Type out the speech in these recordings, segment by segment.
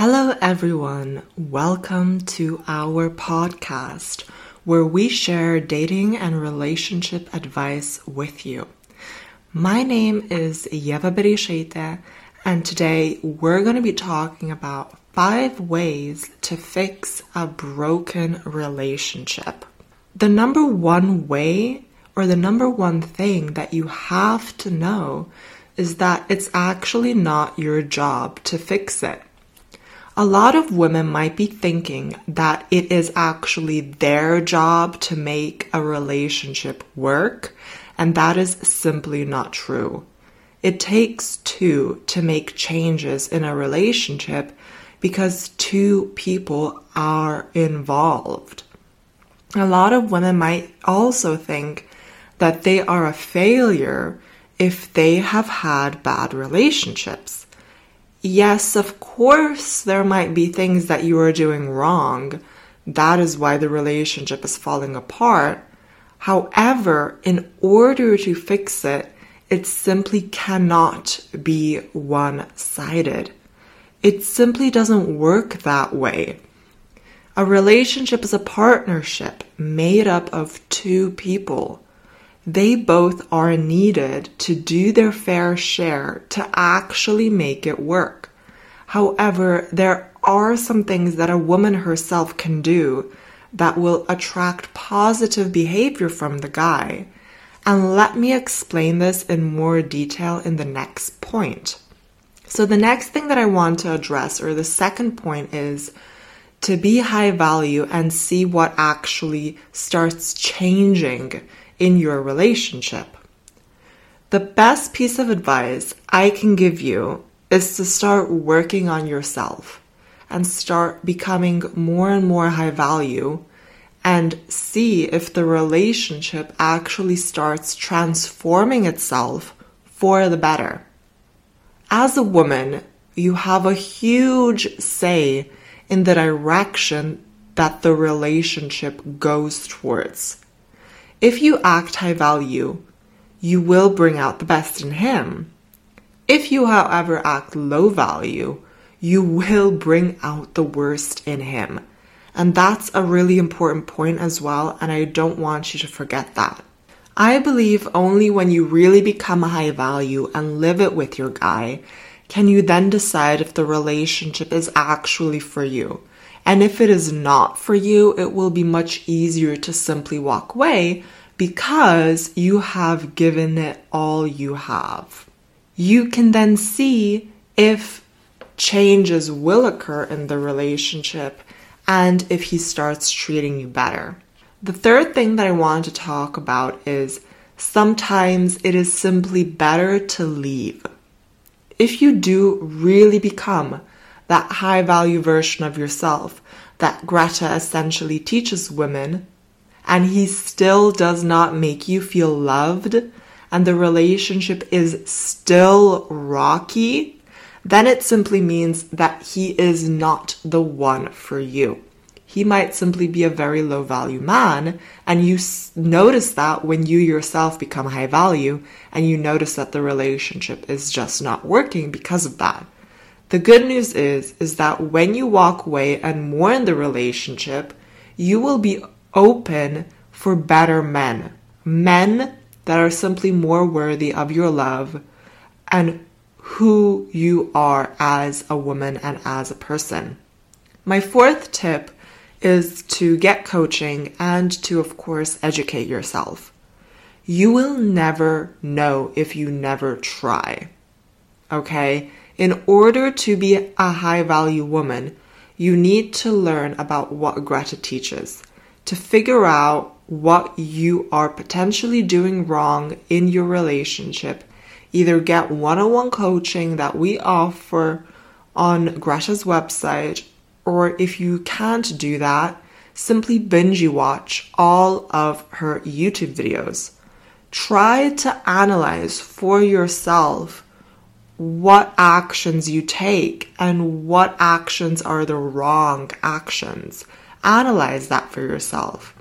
Hello, everyone. Welcome to our podcast where we share dating and relationship advice with you. My name is Yeva Berishaite, and today we're going to be talking about five ways to fix a broken relationship. The number one way or the number one thing that you have to know is that it's actually not your job to fix it. A lot of women might be thinking that it is actually their job to make a relationship work, and that is simply not true. It takes two to make changes in a relationship because two people are involved. A lot of women might also think that they are a failure if they have had bad relationships yes, of course, there might be things that you are doing wrong. That is why the relationship is falling apart. However, in order to fix it, it simply cannot be one sided. It simply doesn't work that way. A relationship is a partnership made up of two people they both are needed to do their fair share to actually make it work. However, there are some things that a woman herself can do that will attract positive behavior from the guy. And let me explain this in more detail in the next point. So, the next thing that I want to address, or the second point, is to be high value and see what actually starts changing in your relationship. The best piece of advice I can give you is to start working on yourself and start becoming more and more high value and see if the relationship actually starts transforming itself for the better. As a woman, you have a huge say in the direction that the relationship goes towards. If you act high value, you will bring out the best in him. If you, however, act low value, you will bring out the worst in him. And that's a really important point as well, and I don't want you to forget that. I believe only when you really become a high value and live it with your guy can you then decide if the relationship is actually for you. And if it is not for you, it will be much easier to simply walk away because you have given it all you have. You can then see if changes will occur in the relationship and if he starts treating you better. The third thing that I want to talk about is sometimes it is simply better to leave. If you do really become that high value version of yourself that Greta essentially teaches women, and he still does not make you feel loved, and the relationship is still rocky, then it simply means that he is not the one for you. He might simply be a very low value man, and you notice that when you yourself become high value and you notice that the relationship is just not working because of that. The good news is is that when you walk away and mourn the relationship, you will be open for better men. Men that are simply more worthy of your love and who you are as a woman and as a person. My fourth tip is to get coaching and to, of course, educate yourself. You will never know if you never try. Okay? In order to be a high value woman, you need to learn about what Greta teaches to figure out what you are potentially doing wrong in your relationship. Either get one on one coaching that we offer on Greta's website, or if you can't do that, simply binge watch all of her YouTube videos. Try to analyze for yourself what actions you take and what actions are the wrong actions. Analyze that for yourself.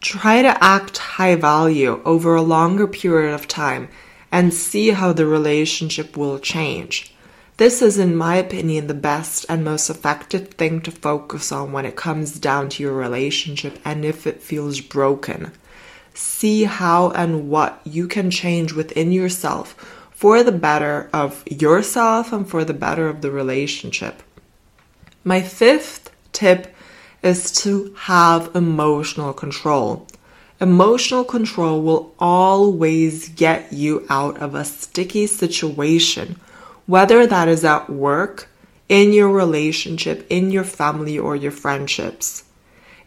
Try to act high value over a longer period of time and see how the relationship will change. This is, in my opinion, the best and most effective thing to focus on when it comes down to your relationship and if it feels broken. See how and what you can change within yourself for the better of yourself and for the better of the relationship. My fifth tip is to have emotional control. Emotional control will always get you out of a sticky situation whether that is at work, in your relationship, in your family, or your friendships.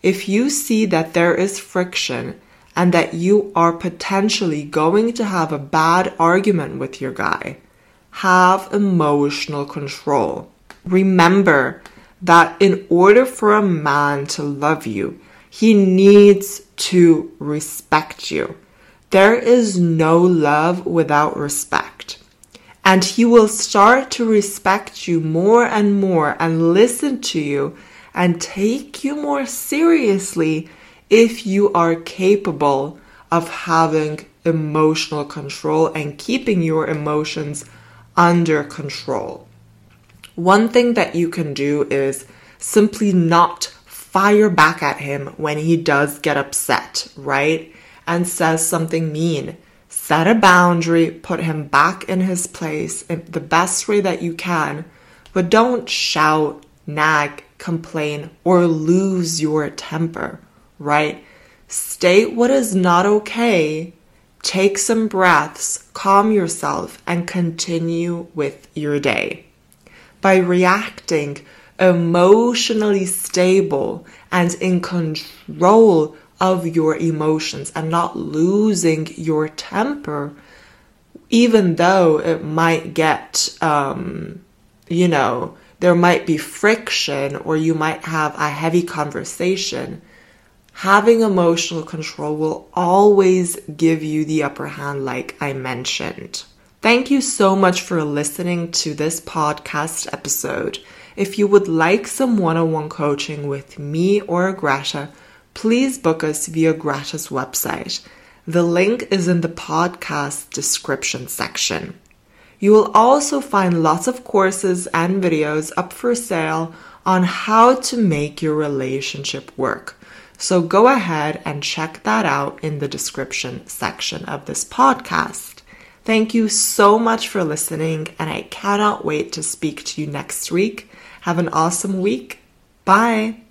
If you see that there is friction and that you are potentially going to have a bad argument with your guy, have emotional control. Remember that in order for a man to love you, he needs to respect you. There is no love without respect. And he will start to respect you more and more and listen to you and take you more seriously if you are capable of having emotional control and keeping your emotions under control. One thing that you can do is simply not fire back at him when he does get upset, right? And says something mean set a boundary, put him back in his place in the best way that you can, but don't shout, nag, complain, or lose your temper, right? State what is not okay, take some breaths, calm yourself, and continue with your day. By reacting emotionally stable and in control of your emotions and not losing your temper, even though it might get, um, you know, there might be friction or you might have a heavy conversation. Having emotional control will always give you the upper hand, like I mentioned. Thank you so much for listening to this podcast episode. If you would like some one on one coaching with me or Greta, please book us via Greta's website. The link is in the podcast description section. You will also find lots of courses and videos up for sale on how to make your relationship work. So go ahead and check that out in the description section of this podcast. Thank you so much for listening, and I cannot wait to speak to you next week. Have an awesome week. Bye.